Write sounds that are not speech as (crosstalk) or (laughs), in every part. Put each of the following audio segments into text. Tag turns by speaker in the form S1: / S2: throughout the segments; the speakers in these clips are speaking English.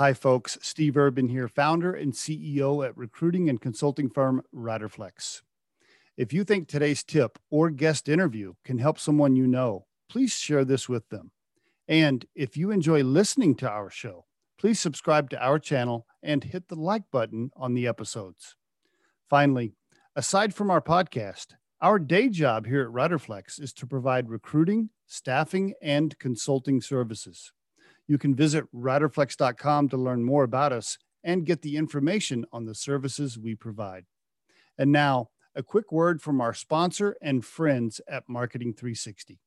S1: Hi, folks. Steve Urban here, founder and CEO at recruiting and consulting firm Riderflex. If you think today's tip or guest interview can help someone you know, please share this with them. And if you enjoy listening to our show, please subscribe to our channel and hit the like button on the episodes. Finally, aside from our podcast, our day job here at Riderflex is to provide recruiting, staffing, and consulting services. You can visit riderflex.com to learn more about us and get the information on the services we provide. And now, a quick word from our sponsor and friends at Marketing 360.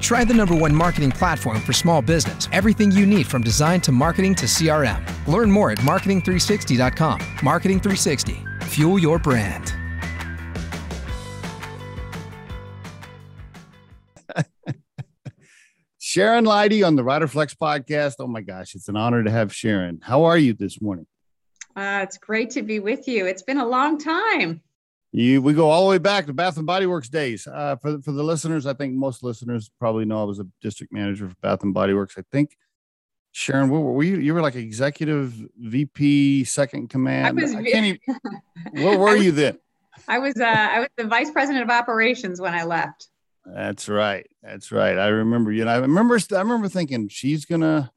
S2: Try the number one marketing platform for small business. Everything you need from design to marketing to CRM. Learn more at marketing360.com. Marketing 360. Fuel your brand.
S1: Sharon Leite on the Rider Flex podcast. Oh my gosh, it's an honor to have Sharon. How are you this morning?
S3: Uh, it's great to be with you. It's been a long time.
S1: You, we go all the way back to Bath and Body Works days. Uh, for for the listeners, I think most listeners probably know I was a district manager for Bath and Body Works. I think Sharon, what were you? You were like executive VP, second command. I was. I can't even, (laughs) where were was, you then?
S3: I was. Uh, I was the vice president of operations when I left.
S1: That's right. That's right. I remember you. know, I remember. I remember thinking she's gonna,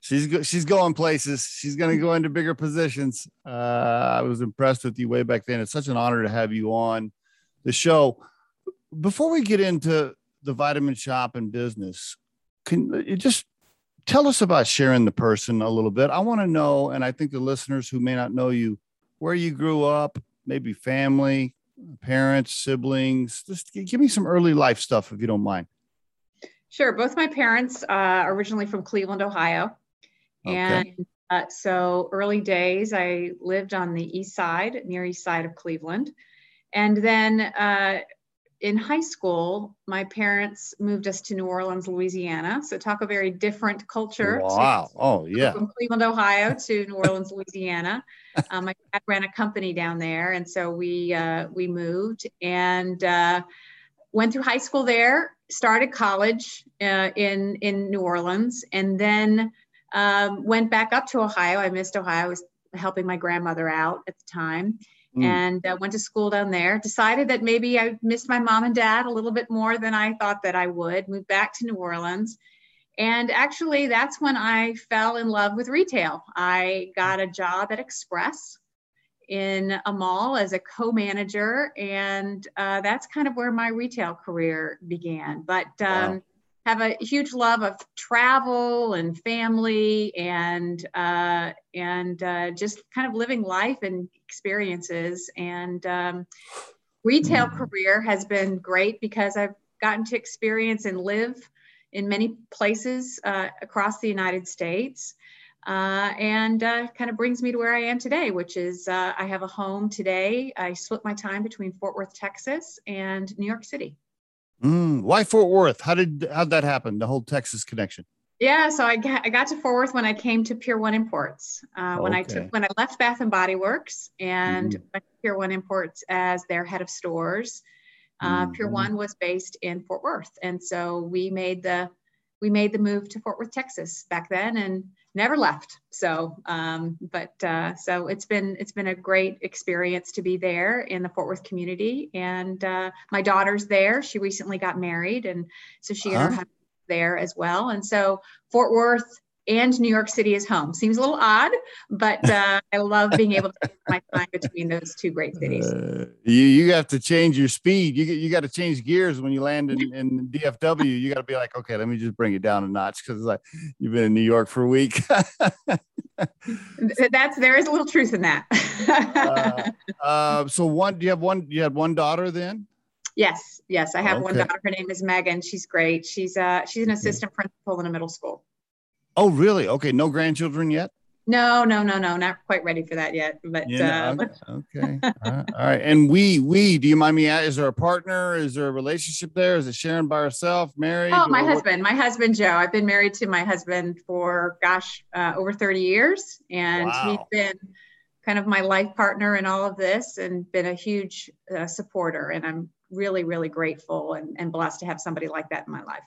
S1: she's go, she's going places. She's gonna go into bigger positions. Uh, I was impressed with you way back then. It's such an honor to have you on the show. Before we get into the Vitamin Shoppe and business, can you just tell us about Sharon the person a little bit? I want to know, and I think the listeners who may not know you, where you grew up, maybe family, parents, siblings? Just give me some early life stuff if you don't mind.
S3: Sure. Both my parents uh, originally from Cleveland, Ohio. Okay. And uh, so early days, I lived on the east side, near east side of Cleveland. And then uh, in high school, my parents moved us to New Orleans, Louisiana. So talk a very different culture.
S1: Wow.
S3: To,
S1: oh, yeah.
S3: From Cleveland, Ohio to New Orleans, Louisiana. Um, my dad ran a company down there, and so we uh, we moved and uh, went through high school there. Started college uh, in in New Orleans, and then um, went back up to Ohio. I missed Ohio. I was helping my grandmother out at the time mm. and uh, went to school down there. Decided that maybe I missed my mom and dad a little bit more than I thought that I would. Moved back to New Orleans. And actually, that's when I fell in love with retail. I got a job at Express in a mall as a co-manager and uh, that's kind of where my retail career began but um, wow have a huge love of travel and family and uh, and uh, just kind of living life and experiences. And um, retail mm. career has been great because I've gotten to experience and live in many places uh, across the United States. Uh, and uh, kind of brings me to where I am today, which is uh, I have a home today. I split my time between Fort Worth, Texas, and New York City.
S1: Mm, why Fort Worth? How did how'd that happen? The whole Texas connection.
S3: Yeah, so I got, I got to Fort Worth when I came to Pier One Imports. Uh, when okay. I took when I left Bath and Body Works and mm. went to Pier One Imports as their head of stores. Uh, mm-hmm. Pier One was based in Fort Worth, and so we made the we made the move to Fort Worth, Texas back then, and never left. So, um, but uh, so it's been it's been a great experience to be there in the Fort Worth community. And uh, my daughter's there. She recently got married, and so she uh-huh. and her husband there as well. And so Fort Worth and New York City is home. Seems a little odd, but uh, I love being able to my time between those two great cities. Uh,
S1: you you have to change your speed. You you got to change gears when you land in, in DFW. You got to be like, okay, let me just bring it down a notch because like you've been in New York for a week.
S3: That's there is a little truth in that.
S1: uh, uh, so one, do you have one? You had one daughter then?
S3: Yes, yes, I have okay. one daughter. Her name is Megan. She's great. She's uh she's an assistant principal in a middle school.
S1: Oh, really? Okay. No grandchildren yet?
S3: No, no, no, no, not quite ready for that yet. But
S1: yeah, uh, okay, okay. All, right. All right. And we, we, do you mind me? Is there a partner? Is there a relationship there? Is it Sharon by herself, married?
S3: Oh, my husband, what? my husband Joe. I've been married to my husband for gosh, uh, over thirty years, and wow. he's been kind of my life partner in all of this, and been a huge uh, supporter. And I'm really, really grateful and, and blessed to have somebody like that in my life.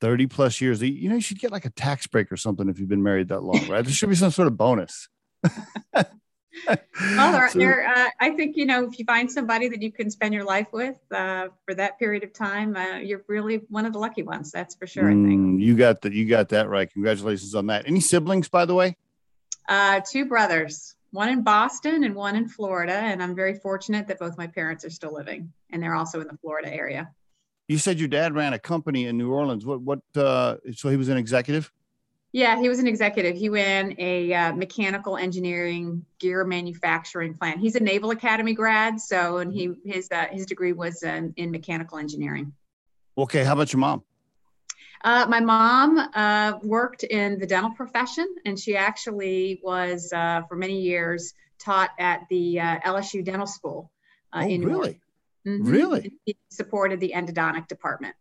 S1: 30 plus years. You know, you should get like a tax break or something if you've been married that long, right? there should be some sort of bonus. (laughs)
S3: well, so, there, uh, I think you know if you find somebody that you can spend your life with uh, for that period of time, uh, you're really one of the lucky ones. That's for sure. Mm, I think
S1: mm, you got that. You got that right. Congratulations on that. Any siblings, by the way?
S3: Uh, two brothers, one in Boston and one in Florida, and I'm very fortunate that both my parents are still living, and they're also in the Florida area.
S1: You said your dad ran a company in New Orleans. What? What? Uh, so he was an executive.
S3: Yeah, he was an executive. He ran a uh, mechanical engineering gear manufacturing plant. He's a Naval Academy grad, so and he his uh, his degree was in, in mechanical engineering.
S1: Okay, how about your mom?
S3: Uh, my mom uh, worked in the dental profession, and she actually was uh, for many years taught at the uh, LSU Dental School.
S1: oh, in really? Mm-hmm. Really?
S3: He supported the endodontic department.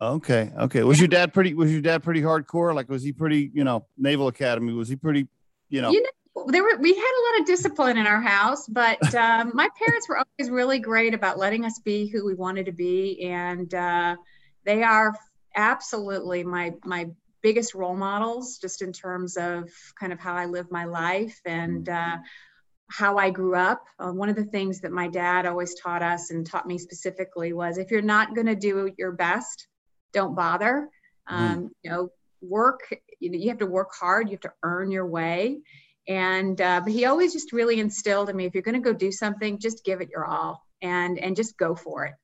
S1: Okay. Okay. Was your dad pretty? Was your dad pretty hardcore? Like, was he pretty? You know, Naval Academy. Was he pretty? You know.
S3: You know, there were. We had a lot of discipline in our house, but (laughs) um, my parents were always really great about letting us be who we wanted to be, and uh, they are absolutely my my biggest role models, just in terms of kind of how I live my life and. Uh, how I grew up. Uh, one of the things that my dad always taught us and taught me specifically was if you're not going to do your best, don't bother. Mm-hmm. Um, mm. You know, work. You know, you have to work hard. You have to earn your way. And uh, but he always just really instilled in me: if you're going to go do something, just give it your all and and just go for it.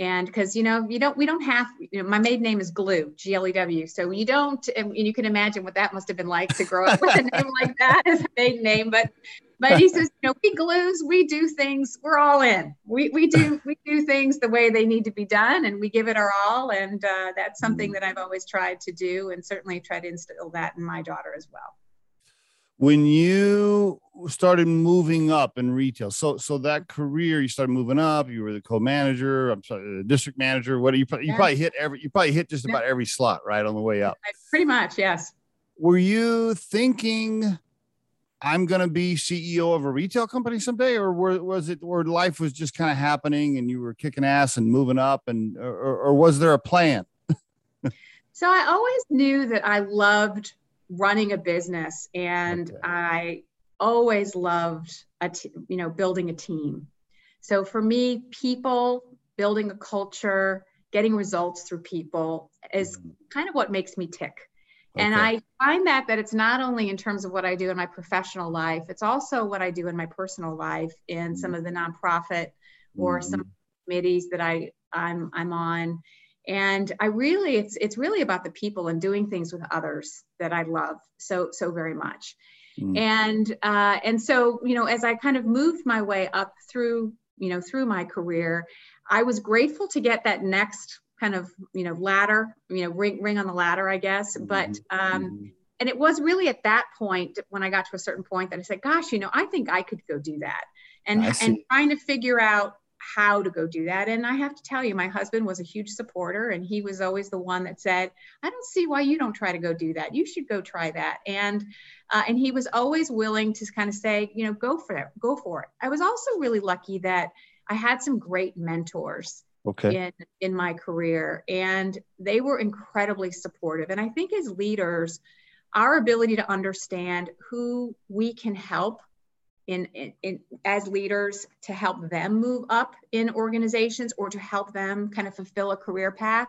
S3: And because you know you don't we don't have you know my maiden name is Glew G L E W so you don't and you can imagine what that must have been like to grow up (laughs) with a name like that as a maiden name but but he says, you know, we Glews, we do things, we're all in. We, we do (laughs) we do things the way they need to be done and we give it our all. And uh, that's something that I've always tried to do and certainly try to instill that in my daughter as well.
S1: When you started moving up in retail, so so that career you started moving up, you were the co-manager, I'm sorry, the district manager. What do you you yeah. probably hit every you probably hit just about every slot right on the way up.
S3: Pretty much, yes.
S1: Were you thinking I'm going to be CEO of a retail company someday, or was it, where life was just kind of happening and you were kicking ass and moving up, and or, or was there a plan? (laughs)
S3: so I always knew that I loved running a business, and okay. I always loved a t- you know building a team. So for me, people building a culture, getting results through people is mm-hmm. kind of what makes me tick. And I find that that it's not only in terms of what I do in my professional life, it's also what I do in my personal life in some of the nonprofit or mm-hmm. some committees that I I'm I'm on. And I really it's it's really about the people and doing things with others that I love so so very much. Mm-hmm. And uh, and so you know as I kind of moved my way up through you know through my career, I was grateful to get that next kind of you know ladder you know ring ring on the ladder i guess. But mm-hmm. um mm-hmm. and it was really at that point when i got to a certain point that i said gosh you know i think i could go do that. And and trying to figure out how to go do that. And i have to tell you my husband was a huge supporter and he was always the one that said i don't see why you don't try to go do that. You should go try that. And uh, and he was always willing to kind of say you know go for it. Go for it. I was also really lucky that i had some great mentors okay. in in my career and they were incredibly supportive and i think as leaders our ability to understand who we can help in, in, in, as leaders to help them move up in organizations or to help them kind of fulfill a career path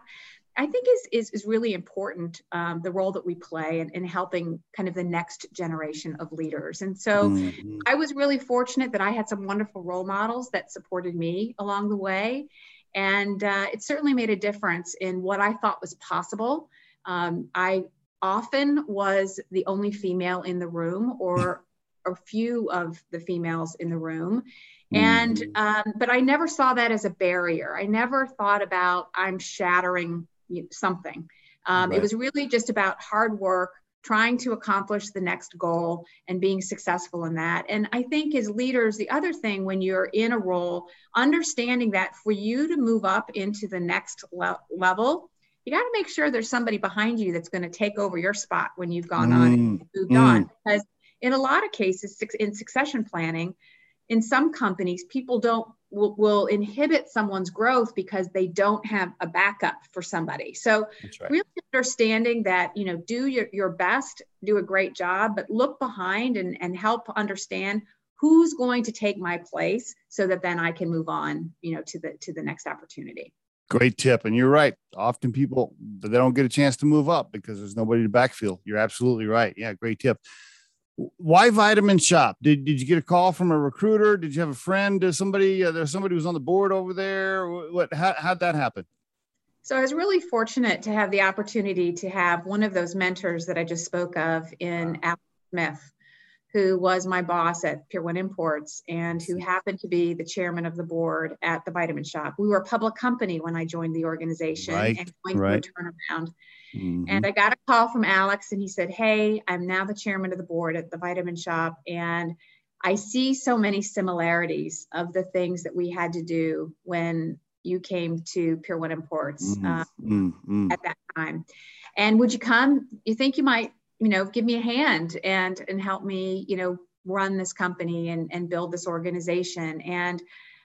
S3: i think is is, is really important um, the role that we play in, in helping kind of the next generation of leaders and so mm-hmm. i was really fortunate that i had some wonderful role models that supported me along the way and uh, it certainly made a difference in what I thought was possible. Um, I often was the only female in the room or (laughs) a few of the females in the room. And, mm-hmm. um, but I never saw that as a barrier. I never thought about I'm shattering something. Um, right. It was really just about hard work, trying to accomplish the next goal and being successful in that. And I think as leaders, the other thing when you're in a role, understanding that for you to move up into the next le- level, you got to make sure there's somebody behind you that's going to take over your spot when you've gone mm, on and moved mm. on. Because in a lot of cases, in succession planning, in some companies, people don't will, will inhibit someone's growth because they don't have a backup for somebody. So right. really understanding that, you know, do your, your best, do a great job, but look behind and, and help understand who's going to take my place so that then I can move on, you know, to the to the next opportunity.
S1: Great tip. And you're right. Often people they don't get a chance to move up because there's nobody to backfill. You're absolutely right. Yeah, great tip why Vitamin Shoppe did, did you get a call from a recruiter did you have a friend Did somebody uh, there's somebody who was on the board over there what how, how'd that happen
S3: so i was really fortunate to have the opportunity to have one of those mentors that i just spoke of in wow. alex smith who was my boss at Pier One Imports and who happened to be the chairman of the board at the Vitamin Shoppe. We were a public company when I joined the organization
S1: right,
S3: and going
S1: right.
S3: through a turnaround. Mm-hmm. And I got a call from Alex and he said, Hey, I'm now the chairman of the board at the Vitamin Shoppe. And I see so many similarities of the things that we had to do when you came to Pier One Imports mm-hmm. Uh, mm-hmm. at that time. And would you come? You think you might you know give me a hand and and help me you know run this company and and build this organization and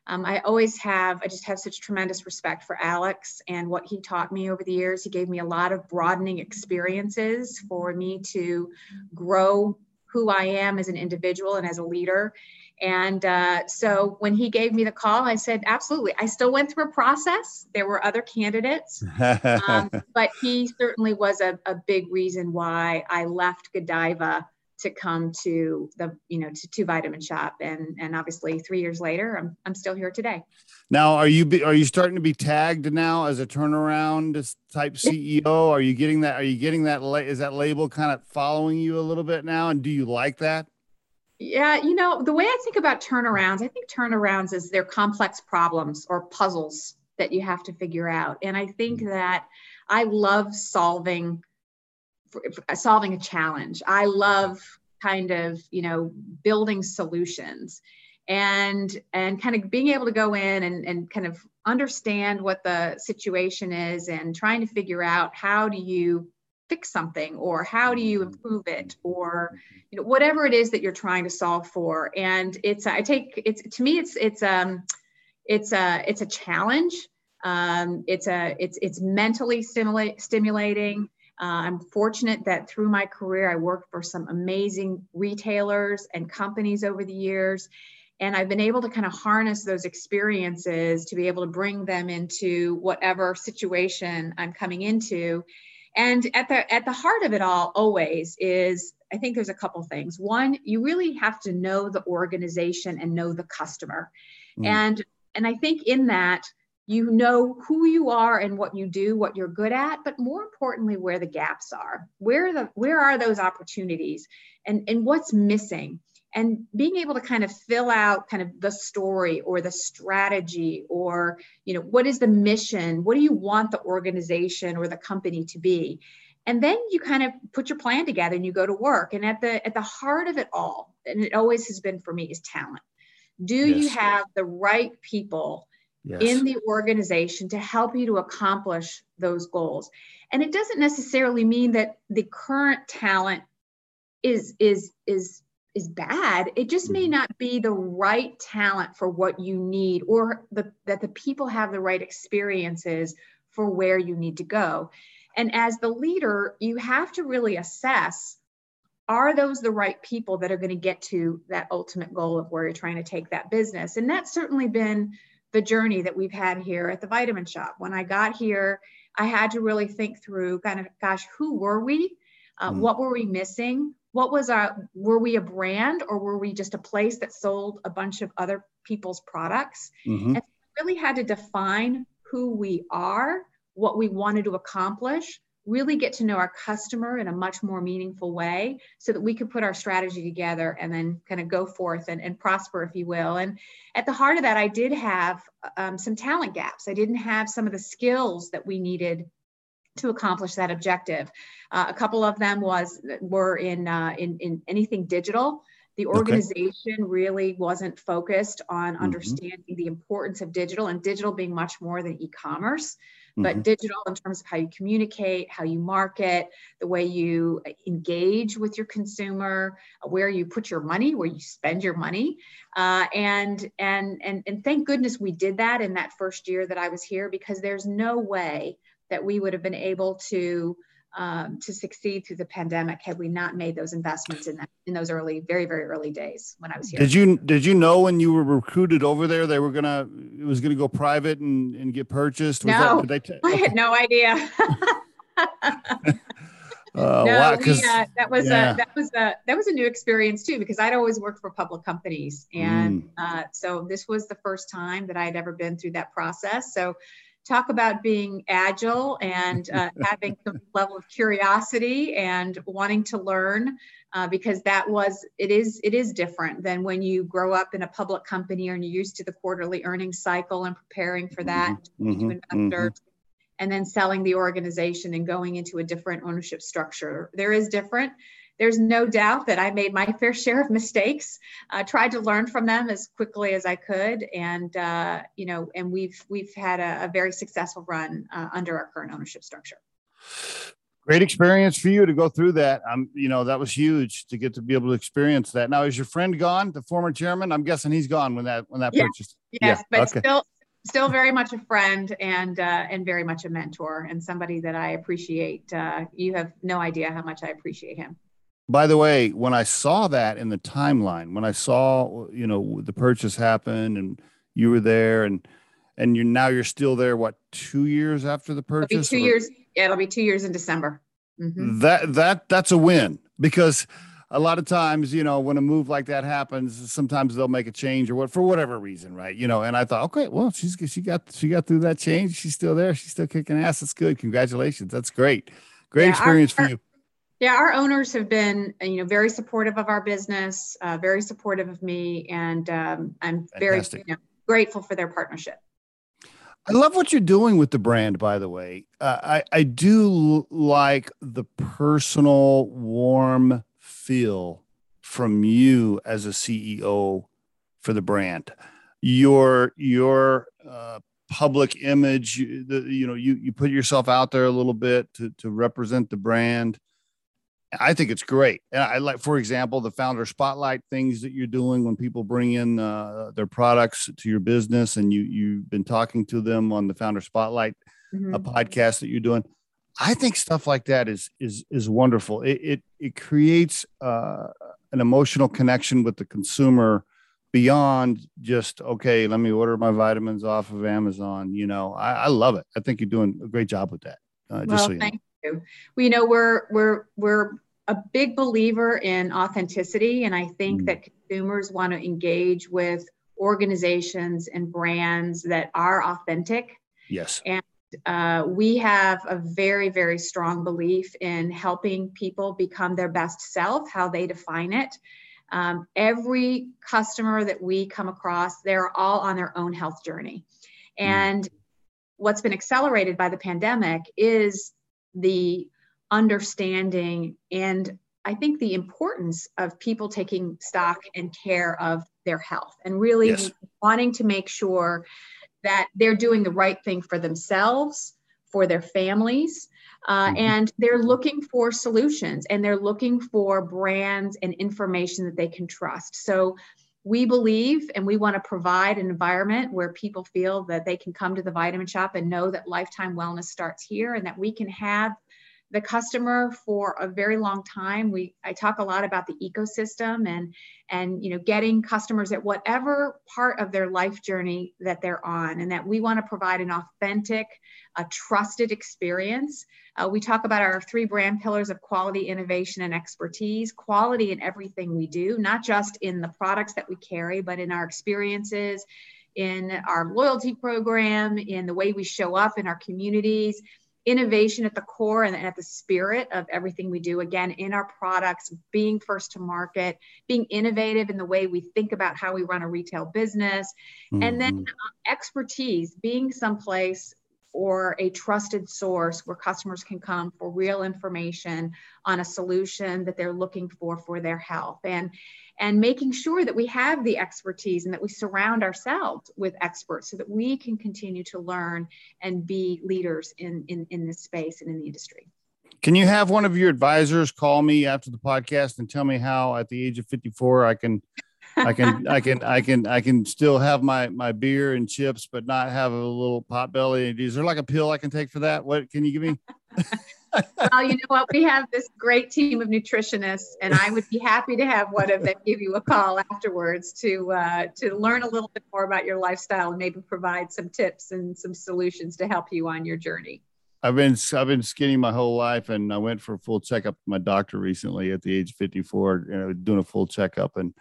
S3: um, I always have, I just have such tremendous respect for Alex and what he taught me over the years. He gave me a lot of broadening experiences for me to grow who I am as an individual and as a leader. And uh, so when he gave me the call, I said, absolutely. I still went through a process. There were other candidates, (laughs) um, but he certainly was a, a, big reason why I left Godiva to come to the, you know, to, to Vitamin Shoppe. And, and obviously three years later, I'm, I'm still here today.
S1: Now, are you, be, are you starting to be tagged now as a turnaround type CEO? Are you getting that? Are you getting that? Is that label kind of following you a little bit now? And do you like that?
S3: Yeah, you know, the way I think about turnarounds, I think turnarounds is they're complex problems or puzzles that you have to figure out. And I think mm-hmm. that I love solving solving a challenge. I love kind of, you know, building solutions and and kind of being able to go in and, and kind of understand what the situation is and trying to figure out how do you fix something or how do you mm-hmm. improve it or you know whatever it is that you're trying to solve for. And it's i take it's to me it's it's um it's a it's a challenge. Um it's a it's it's mentally stimulate stimulating uh, i'm fortunate that through my career i worked for some amazing retailers and companies over the years and i've been able to kind of harness those experiences to be able to bring them into whatever situation i'm coming into and at the at the heart of it all always is I think there's a couple things. One, you really have to know the organization and know the customer. Mm. And and I think in that you know who you are and what you do, what you're good at, but more importantly where the gaps are. Where the where are those opportunities and and what's missing? and being able to kind of fill out kind of the story or the strategy or you know what is the mission what do you want the organization or the company to be and then you kind of put your plan together and you go to work and at the at the heart of it all and it always has been for me is talent do yes. you have the right people yes. in the organization to help you to accomplish those goals and it doesn't necessarily mean that the current talent is is is is bad it just may mm-hmm. not be the right talent for what you need or the, that the people have the right experiences for where you need to go and as the leader you have to really assess are those the right people that are going to get to that ultimate goal of where you're trying to take that business and that's certainly been the journey that we've had here at the Vitamin Shoppe when i got here i had to really think through kind of gosh who were we uh, mm. what were we missing what was our were we a brand or were we just a place that sold a bunch of other people's products mm-hmm. and really had to define who we are what we wanted to accomplish really get to know our customer in a much more meaningful way so that we could put our strategy together and then kind of go forth and, and prosper if you will and at the heart of that i did have um, some talent gaps i didn't have some of the skills that we needed to accomplish that objective. Uh, a couple of them was were in uh, in, in anything digital. The organization okay. really wasn't focused on mm-hmm. understanding the importance of digital and digital being much more than e-commerce. But mm-hmm. digital in terms of how you communicate, how you market, the way you engage with your consumer, where you put your money, where you spend your money, uh, and and and and thank goodness we did that in that first year that I was here because there's no way that we would have been able to um, to succeed through the pandemic had we not made those investments in that in those early, very very early days when I was here.
S1: Did you did you know when you were recruited over there they were gonna it was gonna go private and, and get purchased?
S3: Was no, that, t- (laughs) I had no idea. Uh, (laughs) (laughs) no, wow, we, uh, that was yeah. a, that was a that was a new experience too because I'd always worked for public companies and mm. uh, so this was the first time that I'd ever been through that process. So talk about being agile and uh, (laughs) having some level of curiosity and wanting to learn uh, because that was it is it is different than when you grow up in a public company and you're used to the quarterly earnings cycle and preparing for that mm-hmm, mm-hmm, investors mm-hmm. and then selling the organization and going into a different ownership structure. There is different there's no doubt that I made my fair share of mistakes. Uh, tried to learn from them as quickly as I could, and uh, you know, and we've we've had a, a very successful run uh, under our current ownership structure.
S1: Great experience for you to go through that. Um, you know, that was huge to get to be able to experience that. Now, is your friend gone, the former chairman? I'm guessing he's gone when that when that
S3: yeah.
S1: purchase.
S3: Yes, yeah. but okay. still still very much a friend and uh, and very much a mentor and somebody that I appreciate. Uh, you have no idea how much I appreciate him
S1: by the way, when I saw that in the timeline, when I saw you know the purchase happen and you were there and and you're now you're still there what two years after the purchase?
S3: It'll be two or? years. Yeah, it'll be two years in December.
S1: Mm-hmm. That that that's a win because a lot of times you know when a move like that happens, sometimes they'll make a change or what for whatever reason, right? You know, and I thought, okay, well she's she got she got through that change. She's still there. She's still kicking ass. That's good. Congratulations. That's great. Great yeah, experience our, for you.
S3: Yeah, our owners have been, you know, very supportive of our business, uh, very supportive of me, and um, I'm very you know, grateful for their partnership.
S1: I love what you're doing with the brand, by the way. Uh, I I do like the personal, warm feel from you as a CEO for the brand. Your your uh, public image, the, you know, you you put yourself out there a little bit to to represent the brand. I think it's great. And I like, for example, the founder spotlight things that you're doing when people bring in uh, their products to your business, and you you've been talking to them on the founder spotlight, mm-hmm. a podcast that you're doing. I think stuff like that is is is wonderful. It it, it creates uh, an emotional connection with the consumer beyond just okay. Let me order my vitamins off of Amazon. You know, I, I love it. I think you're doing a great job with that.
S3: Uh, well, so you thank know. you. We know we're we're we're a big believer in authenticity, and I think mm. that consumers want to engage with organizations and brands that are authentic.
S1: Yes.
S3: And uh, we have a very, very strong belief in helping people become their best self, how they define it. Um, every customer that we come across, they're all on their own health journey. Mm. And mm. what's been accelerated by the pandemic is the understanding and I think the importance of people taking stock and care of their health and really yes. wanting to make sure that they're doing the right thing for themselves, for their families, uh, mm-hmm. and they're looking for solutions and they're looking for brands and information that they can trust. So we believe and we want to provide an environment where people feel that they can come to the Vitamin Shoppe and know that lifetime wellness starts here and that we can have the customer for a very long time. We I talk a lot about the ecosystem and and you know getting customers at whatever part of their life journey that they're on, and that we want to provide an authentic, a trusted experience. Uh, we talk about our three brand pillars of quality, innovation, and expertise. Quality in everything we do, not just in the products that we carry, but in our experiences, in our loyalty program, in the way we show up in our communities innovation at the core and at the spirit of everything we do again in our products being first to market being innovative in the way we think about how we run a retail business mm-hmm. and then mm-hmm. expertise being someplace or a trusted source where customers can come for real information on a solution that they're looking for for their health. And and making sure that we have the expertise and that we surround ourselves with experts so that we can continue to learn and be leaders in in, in this space and in the industry.
S1: Can you have one of your advisors call me after the podcast and tell me how at the age of 54 I can I can I can I can I can still have my my beer and chips but not have a little pot belly. Is there like a pill I can take for that? What can you give me? (laughs)
S3: well, you know what? We have this great team of nutritionists, and I would be happy to have one of them give you a call afterwards to uh, to learn a little bit more about your lifestyle and maybe provide some tips and some solutions to help you on your journey.
S1: I've been I've been skinny my whole life, and I went for a full checkup with my doctor recently at the age of 54, you know, doing a full checkup. And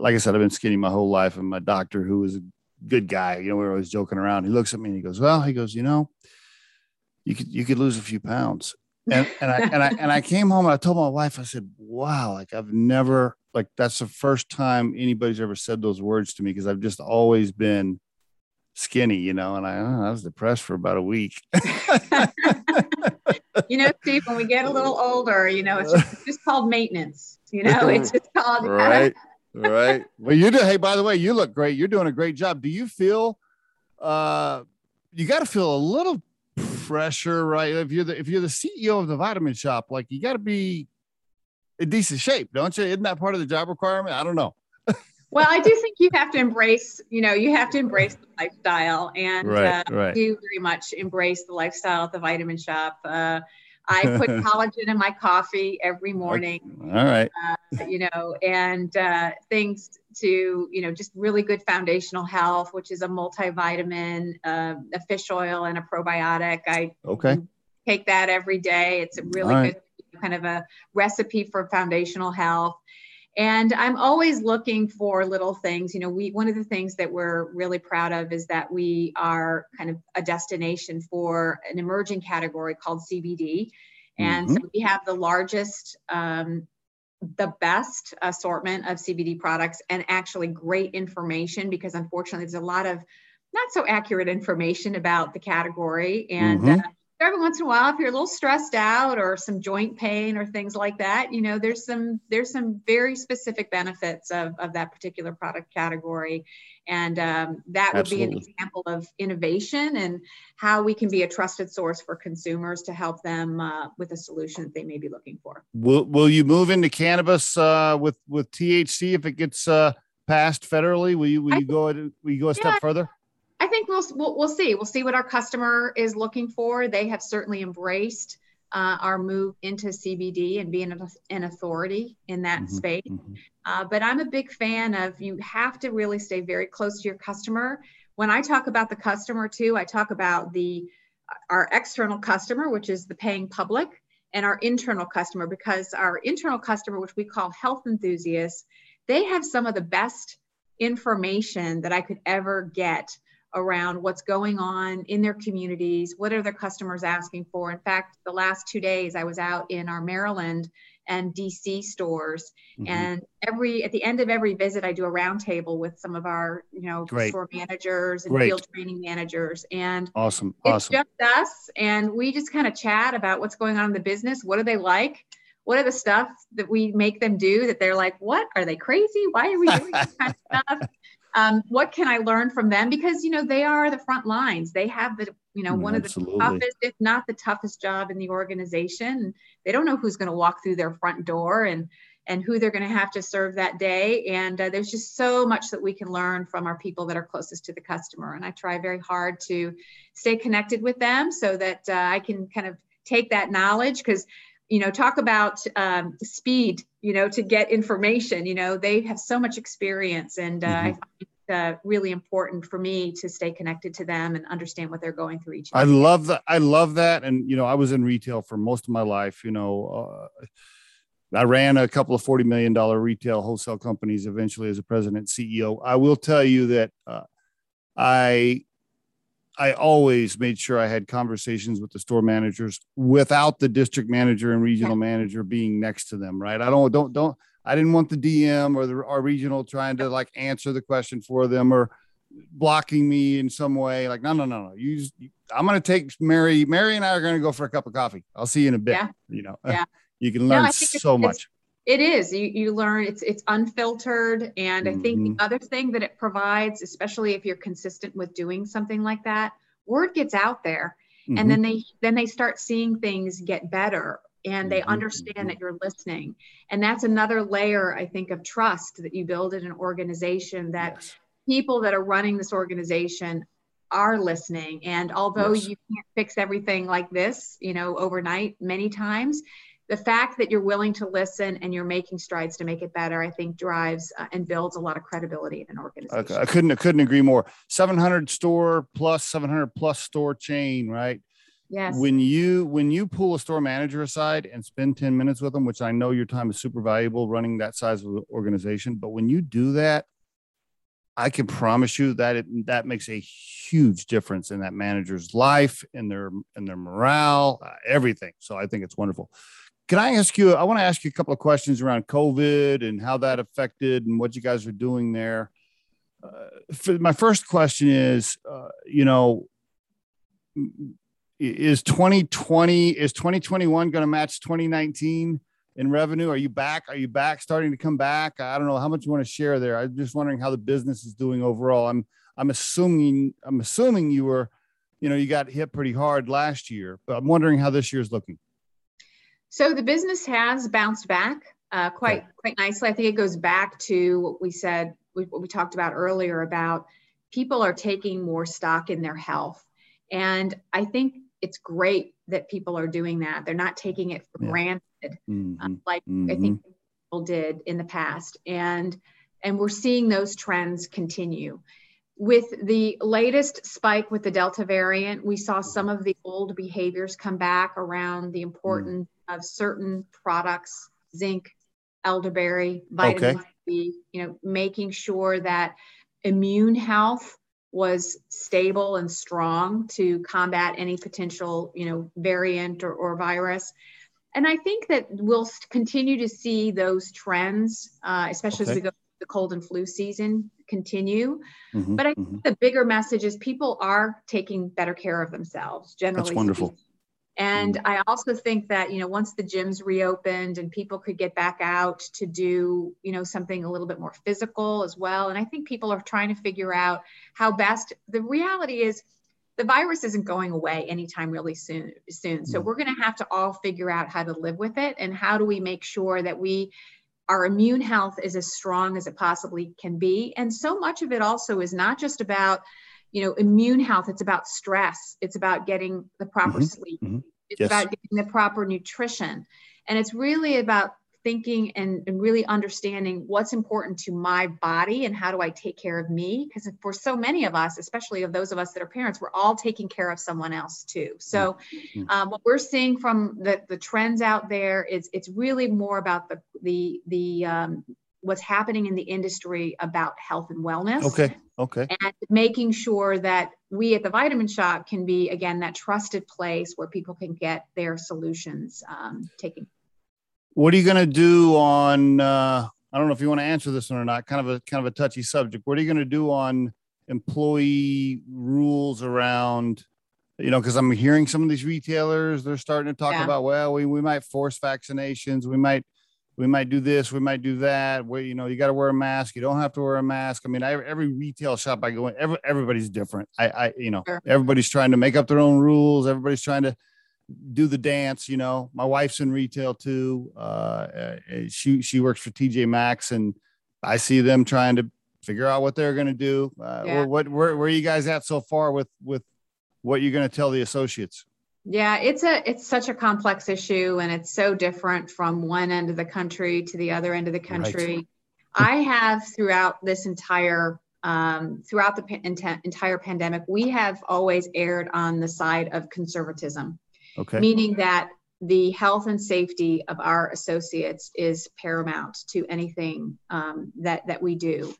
S1: like I said, I've been skinny my whole life, and my doctor, who was a good guy, you know, we were always joking around. He looks at me and he goes, "Well," he goes, "You know, you could you could lose a few pounds." And and I and I and I came home and I told my wife, I said, "Wow, like I've never like that's the first time anybody's ever said those words to me because I've just always been." skinny, you know, and I, oh, I was depressed for about a week. (laughs)
S3: you know, Steve, when we get a little older, you know, it's just, it's just called maintenance. You know, it's just called
S1: right, right. (laughs) Well, you do. Hey, by the way, you look great. You're doing a great job. Do you feel? uh You got to feel a little pressure, right? If you're the if you're the CEO of the Vitamin Shoppe, like you got to be in decent shape, don't you? Isn't that part of the job requirement? I don't know (laughs)
S3: well, I do think you have to embrace, you know, you have to embrace the lifestyle and
S1: right,
S3: uh,
S1: right.
S3: do very much embrace the lifestyle at the Vitamin Shoppe. Uh, I (laughs) put collagen in my coffee every morning.
S1: All right.
S3: Uh, you know, and uh, things to, you know, just really good foundational health, which is a multivitamin, uh, a fish oil, and a probiotic. I
S1: okay.
S3: take that every day. It's a really right. good kind of a recipe for foundational health and i'm always looking for little things you know we one of the things that we're really proud of is that we are kind of a destination for an emerging category called cbd and mm-hmm. so we have the largest um, the best assortment of cbd products and actually great information because unfortunately there's a lot of not so accurate information about the category and mm-hmm. uh, every once in a while if you're a little stressed out or some joint pain or things like that you know there's some there's some very specific benefits of, of that particular product category. And um, that would Absolutely. be an example of innovation and how we can be a trusted source for consumers to help them uh, with a solution that they may be looking for.
S1: Will, will you move into cannabis uh, with with thc if it gets uh, passed federally? Will you will you go will you go a step yeah, further?
S3: I think we'll, we'll, we'll see. We'll see what our customer is looking for. They have certainly embraced uh, our move into CBD and being an, authority in that mm-hmm, space. Mm-hmm. Uh, but I'm a big fan of you have to really stay very close to your customer. When I talk about the customer too, I talk about the our external customer, which is the paying public, and our internal customer, because our internal customer, which we call health enthusiasts, they have some of the best information that I could ever get around what's going on in their communities, what are their customers asking for. In fact, the last two days I was out in our Maryland and DC stores, mm-hmm. and every at the end of every visit, I do a roundtable with some of our you know Great. store managers and Great. field training managers, and
S1: awesome,
S3: it's
S1: awesome.
S3: just us, and we just kind of chat about what's going on in the business. What do they like? What are the stuff that we make them do that they're like, what are they crazy? Why are we doing this kind of (laughs) stuff? Um, what can I learn from them? Because you know they are the front lines. They have the you know one Absolutely. of the toughest, if not the toughest, job in the organization. They don't know who's going to walk through their front door and and who they're going to have to serve that day. And uh, there's just so much that we can learn from our people that are closest to the customer. And I try very hard to stay connected with them so that uh, I can kind of take that knowledge because you know talk about um, speed you know to get information you know they have so much experience and uh, mm-hmm. i find it uh, really important for me to stay connected to them and understand what they're going through each
S1: day. i love that i love that and you know i was in retail for most of my life you know uh, I ran a couple of $40 million retail wholesale companies eventually as a president CEO. I will tell you that uh, I I always made sure I had conversations with the store managers without the district manager and regional manager being next to them. Right. I don't, don't, don't, I didn't want the DM or the our regional trying to like answer the question for them or blocking me in some way. Like, no, no, no, no. You, just, I'm going to take Mary. Mary and I are going to go for a cup of coffee. I'll see you in a bit.
S3: Yeah.
S1: You know,
S3: yeah. (laughs)
S1: you can learn no, so much.
S3: It is. You, you learn it's it's unfiltered. And mm-hmm. I think the mm-hmm. other thing that it provides, especially if you're consistent with doing something like that, word gets out there. Mm-hmm. And then they then they start seeing things get better and they mm-hmm. understand mm-hmm. that you're listening. And that's another layer, I think, of trust that you build in an organization that yes. people that are running this organization are listening. And although yes. you can't fix everything like this, you know, overnight many times, the fact that you're willing to listen and you're making strides to make it better, I think drives uh, and builds a lot of credibility in an organization.
S1: Okay. I couldn't, I couldn't agree more. 700 store plus 700 plus store chain, right?
S3: Yes.
S1: When you when you pull a store manager aside and spend 10 minutes with them, which I know your time is super valuable running that size of organization, but when you do that, I can promise you that it, that makes a huge difference in that manager's life and their and their morale, uh, everything. So I think it's wonderful. Can I ask you? I want to ask you a couple of questions around COVID and how that affected and what you guys are doing there. Uh, my first question is, uh, you know, is 2020 is 2021 going to match 2019 in revenue? Are you back? Are you back starting to come back? I don't know how much you want to share there? I'm just wondering how the business is doing overall. I'm i'm assuming i'm assuming you were you know you got hit pretty hard last year but i'm wondering how this year's looking
S3: so the business has bounced back uh, quite quite nicely i think it goes back to what we said what we talked about earlier about people are taking more stock in their health and i think it's great that people are doing that. They're not taking it for yeah. granted mm-hmm. um, like mm-hmm. I think people did in the past. And and we're seeing those trends continue. With the latest spike with the Delta variant, we saw some of the old behaviors come back around the importance mm. Of certain products, zinc, elderberry, vitamin okay. C, you know, making sure that immune health was stable and strong to combat any potential, you know, variant or, or virus. And I think that we'll continue to see those trends, uh, especially okay. as we go through the cold and flu season continue. Mm-hmm, but I think mm-hmm. the bigger message is people are taking better care of themselves generally.
S1: That's wonderful. Speaking.
S3: And mm. I also think that, you know, once the gyms reopened and people could get back out to do, you know, something a little bit more physical as well. And I think people are trying to figure out how best the reality is the virus isn't going away anytime really soon soon. So mm. we're going to have to all figure out how to live with it and how do we make sure that we our immune health is as strong as it possibly can be. And so much of it also is not just about you know immune health it's about stress it's about getting the proper mm-hmm. sleep mm-hmm. it's yes. about getting the proper nutrition and it's really about thinking and, and really understanding what's important to my body and how do i take care of me because for so many of us especially of those of us that are parents we're all taking care of someone else too so mm-hmm. um, what we're seeing from the, the trends out there is it's really more about the the the um, what's happening in the industry about health and wellness.
S1: Okay. Okay.
S3: And making sure that we at the Vitamin Shoppe can be again that trusted place where people can get their solutions um, taken.
S1: What are you going to do on? Uh, I don't know if you want to answer this one or not. Kind of a kind of a touchy subject. What are you going to do on employee rules around? You know, because I'm hearing some of these retailers they're starting to talk yeah. about, well, we, we might force vaccinations, we might we might do this, we might do that. Where you know you got to wear a mask, you don't have to wear a mask. I mean, I, every retail shop I go in, every, everybody's different. I, I, you know, sure. everybody's trying to make up their own rules. Everybody's trying to do the dance. You know, my wife's in retail too. Uh, uh she she works for TJ Maxx, and I see them trying to figure out what they're going to do. Uh, yeah. What where where are you guys at so far with with what you're going to tell the associates?
S3: Yeah, it's a it's such a complex issue and it's so different from one end of the country to the other end of the country. Right. I have throughout this entire um, throughout the pa- entire pandemic, we have always erred on the side of conservatism.
S1: Okay.
S3: Meaning that the health and safety of our associates is paramount to anything um, that that we do.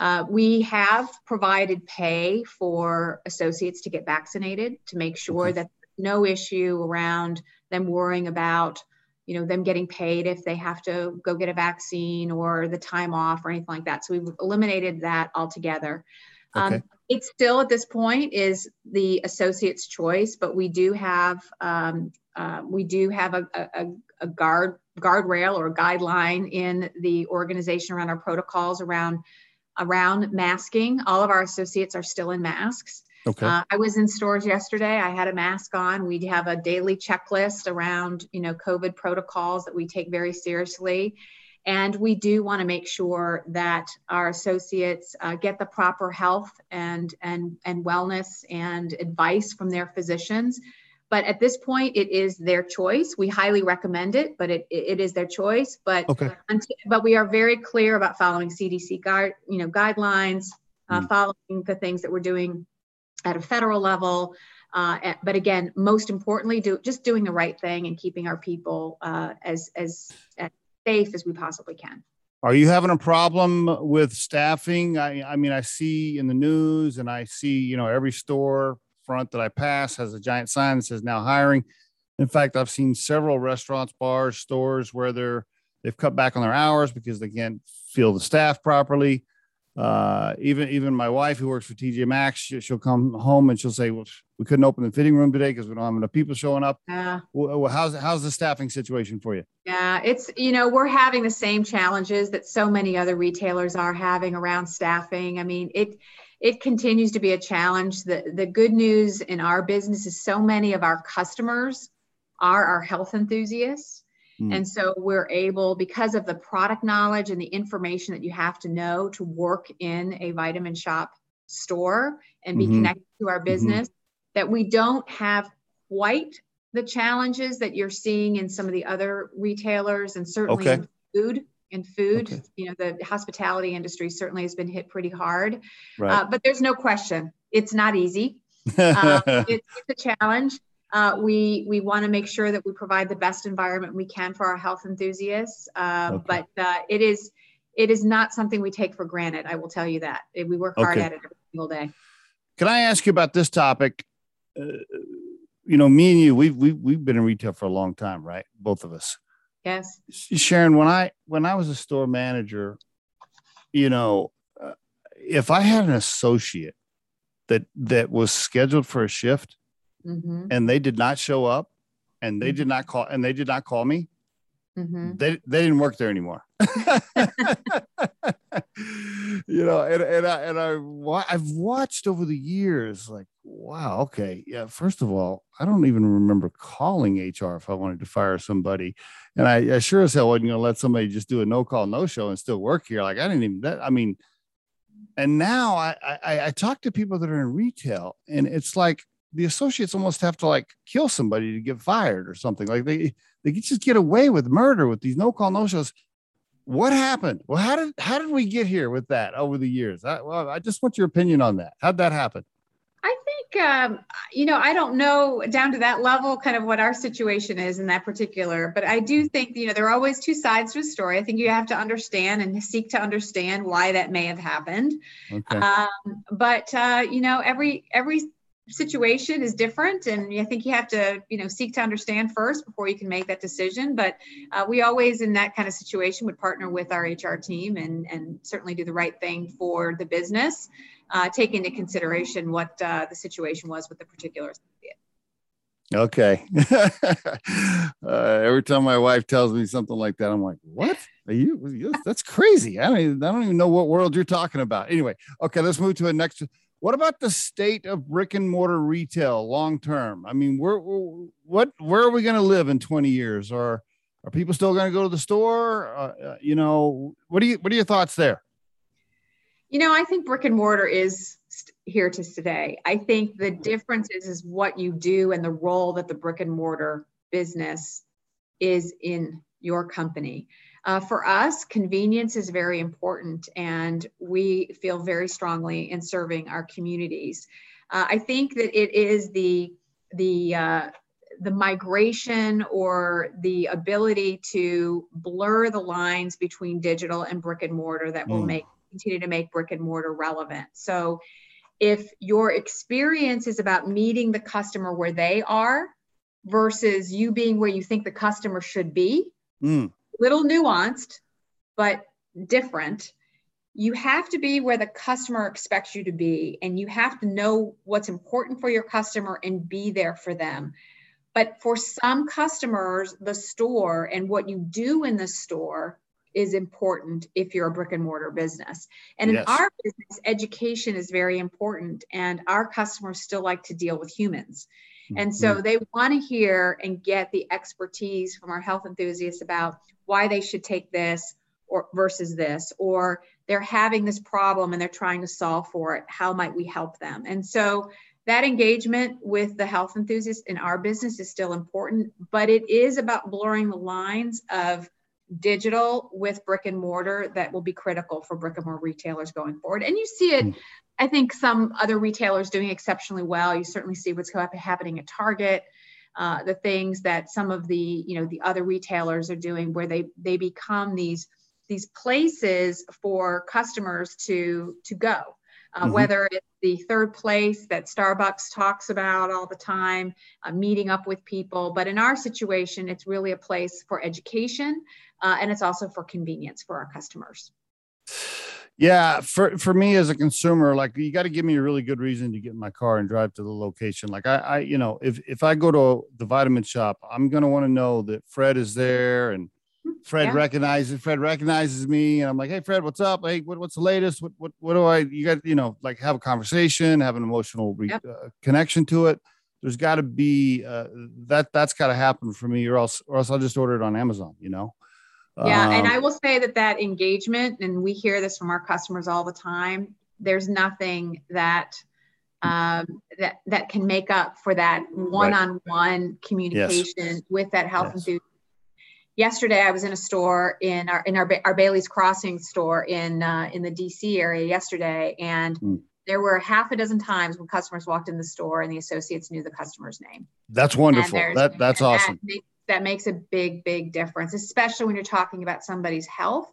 S3: Uh, we have provided pay for associates to get vaccinated to make sure okay. that no issue around them worrying about you know them getting paid if they have to go get a vaccine or the time off or anything like that so we've eliminated that altogether Um, okay. It's still at this point is the associate's choice, but we do have um, uh, we do have a, a, a guard guardrail or a guideline in the organization around our protocols around around masking. All of our associates are still in masks.
S1: Okay. Uh,
S3: I was in stores yesterday. I had a mask on. We have a daily checklist around, you know, COVID protocols that we take very seriously. And we do want to make sure that our associates uh, get the proper health and, and, and wellness and advice from their physicians. But at this point, it is their choice. We highly recommend it, but it, it is their choice. But
S1: okay.
S3: until, but we are very clear about following CDC guide, you know, guidelines, uh, mm. following the things that we're doing at a federal level. Uh, but again, most importantly, do just doing the right thing and keeping our people uh, as, as, as safe as we possibly can.
S1: Are you having a problem with staffing? I, I mean, I see in the news and I see, you know, every store front that I pass has a giant sign that says now hiring. In fact, I've seen several restaurants, bars, stores where they're they've cut back on their hours because they can't fill the staff properly. Uh, even even my wife who works for TJ Maxx, she, will come home and she'll say, "Well, we couldn't open the fitting room today because we don't have enough people showing up."
S3: Yeah.
S1: Well, how's how's the staffing situation for you?
S3: Yeah, it's you know we're having the same challenges that so many other retailers are having around staffing. I mean it it continues to be a challenge. The the good news in our business is so many of our customers are our health enthusiasts Mm. And so we're able, because of the product knowledge and the information that you have to know to work in a Vitamin Shoppe store and be mm-hmm. connected to our mm-hmm. business, mm-hmm. that we don't have quite the challenges that you're seeing in some of the other retailers and certainly okay. in food. In food, okay. you know, the hospitality industry certainly has been hit pretty hard. Right. Uh, but there's no question, it's not easy. uh, (laughs) it, it's a challenge. Uh, we we want to make sure that we provide the best environment we can for our health enthusiasts. Uh, okay. But uh, it is it is not something we take for granted. I will tell you that we work hard okay. at it every single day.
S1: Can I ask you about this topic? Uh, you know, me and you, we've we've we've been in retail for a long time, right? Both of us.
S3: Yes.
S1: Sharon, when I when I was a store manager, you know, uh, if I had an associate that that was scheduled for a shift mm-hmm. and they did not show up and they did mm-hmm. not call and they did not call me mm-hmm. they, they didn't work there anymore (laughs) you know and, and i and i i've watched over the years like wow okay yeah first of all i don't even remember calling hr if i wanted to fire somebody and i, I sure as hell wasn't going to let somebody just do a no call no show and still work here like i didn't even that i mean and now I, I i talk to people that are in retail and it's like the associates almost have to like kill somebody to get fired or something. Like they they just get away with murder with these no call no shows. What happened? Well, how did how did we get here with that over the years? I, well, I just want your opinion on that. How'd that happen?
S3: I think um, you know I don't know down to that level, kind of what our situation is in that particular. But I do think you know there are always two sides to a story. I think you have to understand and seek to understand why that may have happened. Okay. Um, but uh, you know every every situation is different and i think you have to you know seek to understand first before you can make that decision but uh, we always in that kind of situation would partner with our hr team and and certainly do the right thing for the business uh, take into consideration what uh, the situation was with the particular associate.
S1: Okay. (laughs) Uh, every time my wife tells me something like that i'm like what? Are you that's crazy. I don't even, i don't even know what world you're talking about. Anyway okay let's move to a next what about the state of brick and mortar retail long term? I mean, where what where are we going to live in 20 years? Or are people still going to go to the store? Uh, uh, you know, what do you what are your thoughts there?
S3: You know, I think brick and mortar is here to stay. I think the difference is is what you do and the role that the brick and mortar business is in your company. Uh, for us, convenience is very important, and we feel very strongly in serving our communities. Uh, I think that it is the the uh, the migration or the ability to blur the lines between digital and brick and mortar that will mm. make continue to make brick and mortar relevant. So, if your experience is about meeting the customer where they are versus you being where you think the customer should be, mm little nuanced, but different. you have to be where the customer expects you to be and you have to know what's important for your customer and be there for them. But for some customers the store and what you do in the store is important if you're a brick and mortar business. And in our business education is very important and our customers still like to deal with humans and so mm-hmm. they want to hear and get the expertise from our health enthusiasts about why they should take this or versus this or they're having this problem and they're trying to solve for it how might we help them and so that engagement with the health enthusiasts in our business is still important but it is about blurring the lines of digital with brick and mortar that will be critical for brick and mortar retailers going forward and you see it hmm. I think some other retailers doing exceptionally well. You certainly see what's happening at target uh, the things that some of the you know the other retailers are doing where they they become these these places for customers to to go. Uh, mm-hmm. whether it's the third place that starbucks talks about all the time uh, meeting up with people. But in our situation it's really a place for education uh, and it's also for convenience for our customers
S1: yeah for for me as a consumer like you got to give me a really good reason to get in my car and drive to the location like i i you know if if i go to the Vitamin Shoppe i'm going to want to know that fred is there and Fred yeah. recognizes Fred recognizes me, and I'm like, "Hey, Fred, what's up? Hey, what, what's the latest? What, what, what do I? You got, you know, like have a conversation, have an emotional re- yep. uh, connection to it. There's got to be uh, that. That's got to happen for me, or else, or else I'll just order it on Amazon. You know.
S3: Yeah, um, and I will say that that engagement, and we hear this from our customers all the time. There's nothing that um, that that can make up for that one-on-one right. communication yes. with that health yes. enthusiast yesterday I was in a store in our in our, our Bailey's Crossing store in uh, in the DC area yesterday, and mm. there were half a dozen times when customers walked in the store and the associates knew the customer's name.
S1: That's wonderful. That that's awesome.
S3: That makes, that makes a big big difference, especially when you're talking about somebody's health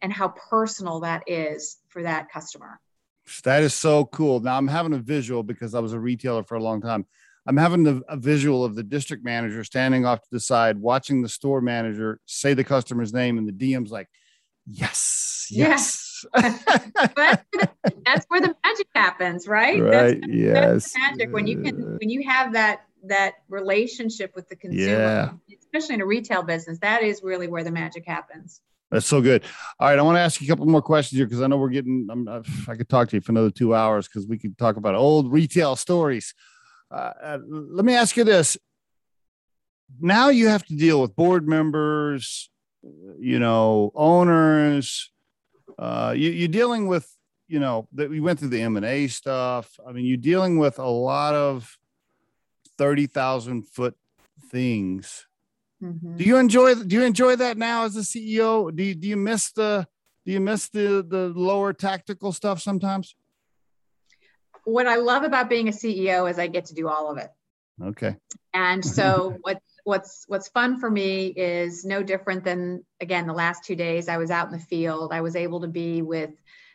S3: and how personal that is for that customer.
S1: That is so cool. Now I'm having a visual because I was a retailer for a long time. I'm having the, a visual of the district manager standing off to the side, watching the store manager say the customer's name, and the DM's like, "Yes, yes."
S3: Yeah. (laughs) that's where the magic happens, right?
S1: Right. That's, yes.
S3: That's magic when you can when you have that that relationship with the consumer, yeah. Especially in a retail business. That is really where the magic happens.
S1: That's so good. All right, I want to ask you a couple more questions here because I know we're getting. I'm, I could talk to you for another two hours because we could talk about old retail stories. Uh, uh, let me ask you this. Now you have to deal with board members, you know, owners. Uh, you, are dealing with, you know, that we went through the M and A stuff. I mean, you're dealing with a lot of thirty thousand foot things. Mm-hmm. Do you enjoy? Do you enjoy that now as a CEO? Do you, do you miss the do you miss the the lower tactical stuff sometimes?
S3: what I love about being a CEO is I get to do all of it.
S1: Okay.
S3: And so (laughs) what what's what's fun for me is no different than again the last two days I was out in the field. I was able to be with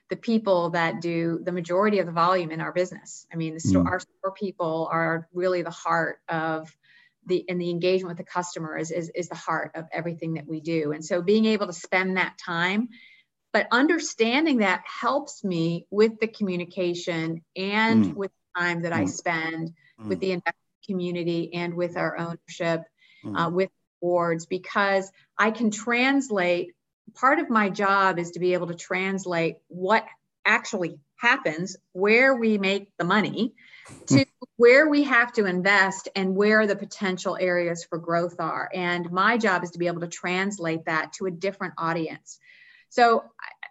S3: the people that do the majority of the volume in our business. I mean, the store, mm. our store people are really the heart of the and the engagement with the customer is, is is the heart of everything that we do. And so being able to spend that time but understanding that helps me with the communication and mm. with time that mm. I spend mm. with the investment community and with our ownership, mm. uh, with boards, because I can translate. Part of my job is to be able to translate what actually happens, where we make the money, to where we have to invest and where the potential areas for growth are. And my job is to be able to translate that to a different audience. So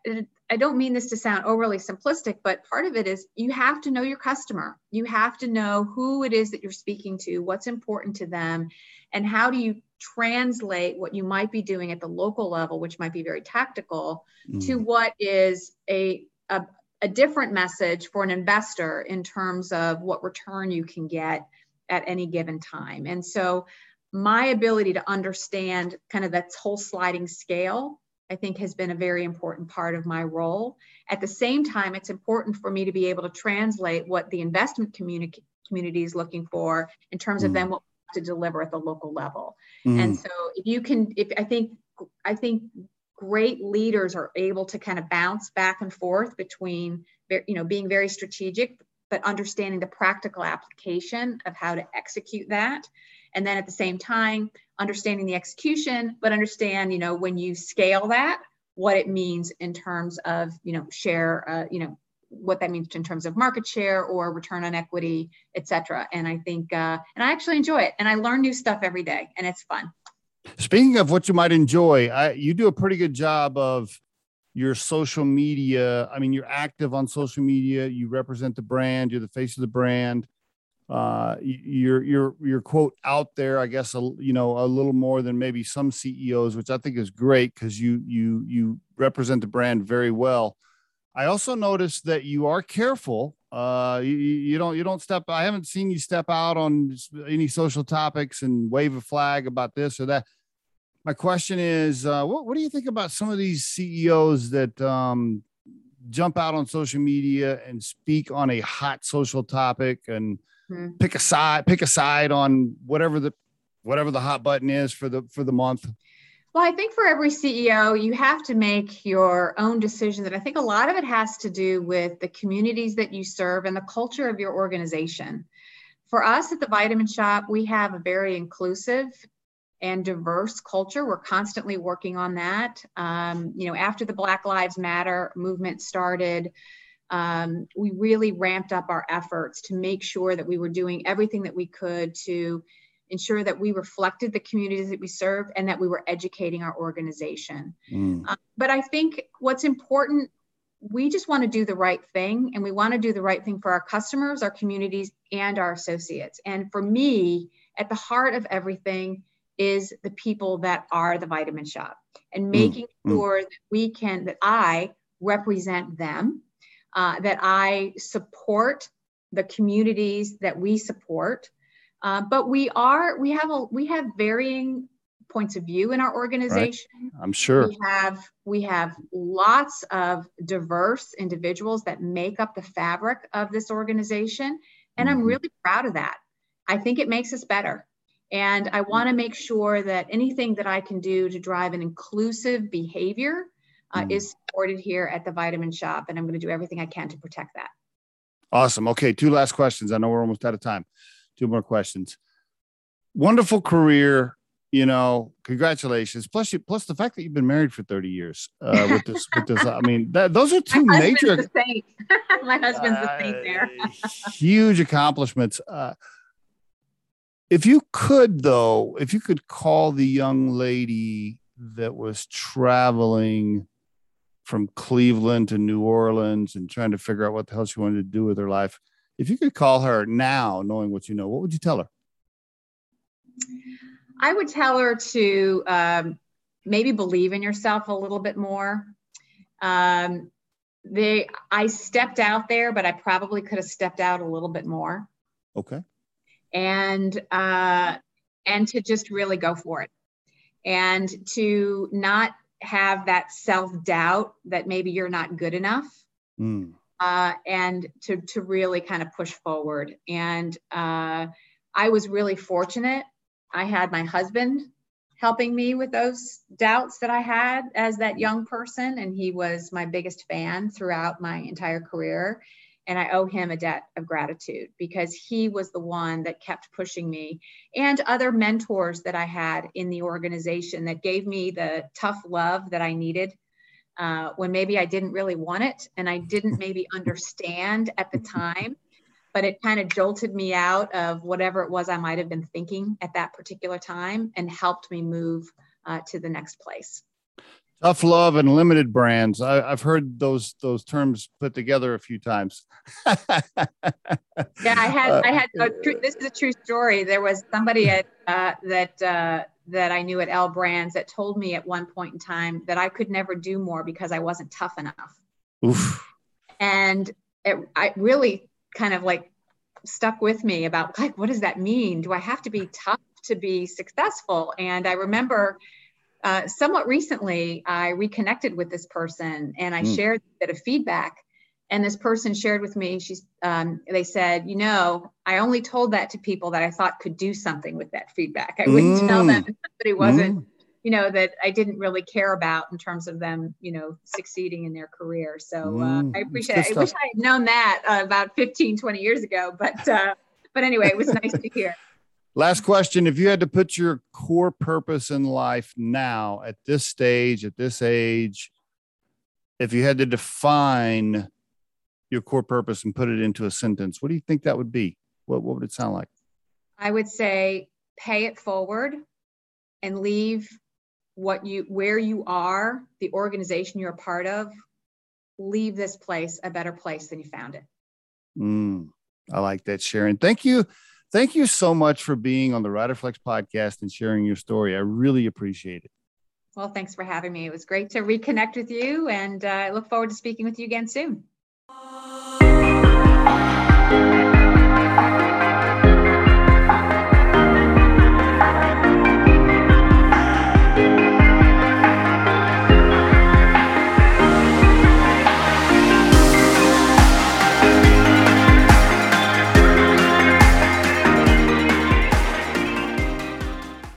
S3: I, I don't mean this to sound overly simplistic, but part of it is you have to know your customer. You have to know who it is that you're speaking to, what's important to them, and how do you translate what you might be doing at the local level, which might be very tactical, mm. to what is a, a, a different message for an investor in terms of what return you can get at any given time. And so my ability to understand kind of that whole sliding scale I think has been a very important part of my role. At the same time, it's important for me to be able to translate what the investment community community is looking for in terms mm. of then what to deliver at the local level. Mm. And so if you can, if I think, I think great leaders are able to kind of bounce back and forth between you know being very strategic but understanding the practical application of how to execute that. And then at the same time understanding the execution but understand you know when you scale that what it means in terms of you know share uh, you know what that means in terms of market share or return on equity et cetera. And i think uh, and i actually enjoy it and i learn new stuff every day and it's fun
S1: speaking of what you might enjoy I, you do a pretty good job of your social media. I mean you're active on social media. You represent the brand. You're the face of the brand. Uh, you're you're you're quote out there i guess a, you know a little more than maybe some ceos which i think is great because you you you represent the brand very well. I also noticed that you are careful. Uh, you, you don't you don't step i haven't seen you step out on any social topics and wave a flag about this or that my question is uh, what, what do you think about some of these ceos that um, jump out on social media and speak on a hot social topic and mm-hmm. pick a side, pick a side on whatever the whatever the hot button is for the for the month?
S3: Well, I think for every CEO, you have to make your own decisions. And I think a lot of it has to do with the communities that you serve and the culture of your organization. For us at the Vitamin Shoppe, we have a very inclusive and diverse culture. We're constantly working on that. Um, you know, after the Black Lives Matter movement started, um, we really ramped up our efforts to make sure that we were doing everything that we could to ensure that we reflected the communities that we serve and that we were educating our organization. Mm. Uh, but I think what's important, we just want to do the right thing and we want to do the right thing for our customers, our communities, and our associates. And for me, at the heart of everything is the people that are the Vitamin Shoppe and mm. making mm. sure that we can, that I represent them uh, that I support the communities that we support. Uh, but we are we have a we have varying points of view in our organization.
S1: Right. I'm sure
S3: we have we have lots of diverse individuals that make up the fabric of this organization, and mm-hmm. I'm really proud of that. I think it makes us better. And I want to make sure that anything that I can do to drive an inclusive behavior uh, mm. is supported here at the Vitamin Shoppe, and I'm going to do everything I can to protect that.
S1: Awesome. Okay, two last questions. I know we're almost out of time. Two more questions. Wonderful career. You know, congratulations. Plus, you plus the fact that you've been married for 30 years uh, (laughs) with this. with this, I mean, that, those are two
S3: My
S1: major. (laughs)
S3: My husband's the saint there.
S1: Uh, huge accomplishments. Uh, if you could, though, if you could call the young lady that was traveling from Cleveland to New Orleans and trying to figure out what the hell she wanted to do with her life. If you could call her now, knowing what you know, what would you tell her?
S3: I would tell her to um, maybe believe in yourself a little bit more. Um, they, I stepped out there, but I probably could have stepped out a little bit more.
S1: Okay.
S3: And uh, and to just really go for it, and to not have that self doubt that maybe you're not good enough. Mm. Uh, and to, to really kind of push forward. And uh, I was really fortunate. I had my husband helping me with those doubts that I had as that young person. And he was my biggest fan throughout my entire career and I owe him a debt of gratitude because he was the one that kept pushing me and other mentors that I had in the organization that gave me the tough love that I needed uh, when maybe I didn't really want it and I didn't (laughs) maybe understand at the (laughs) time. But it kind of jolted me out of whatever it was I might have been thinking at that particular time and helped me move uh, to the next place.
S1: Tough love and limited brands. I, have heard those those terms put together a few times.
S3: yeah, I had I had (laughs) a true, this is a true story. There was somebody at uh, that uh, that I knew at L Brands that told me at one point in time that I could never do more because I wasn't tough enough. Oof. And it, I really kind of like stuck with me about like what does that mean? Do I have to be tough to be successful? And I remember uh, somewhat recently, I reconnected with this person and I mm. shared a bit of feedback. And this person shared with me, she's, um, they said, you know, I only told that to people that I thought could do something with that feedback. I wouldn't mm. tell them if somebody wasn't, mm. you know, that I didn't really care about in terms of them, you know, succeeding in their career. So uh, mm, I appreciate it. I wish I had known that uh, about 15, 20 years ago, but, uh, but anyway, it was nice to hear.
S1: Last question. If you had to put your core purpose in life now at this stage, at this age, if you had to define your core purpose and put it into a sentence, what do you think that would be? What, what would it sound like?
S3: I would say pay it forward and leave what you where you are, the organization you're a part of, leave this place a better place than you found it.
S1: Mm, I like that, Sharon. Thank you. Thank you so much for being on the Riderflex podcast and sharing your story. I really appreciate it.
S3: Well, thanks for having me. It was great to reconnect with you, and uh, I look forward to speaking with you again soon.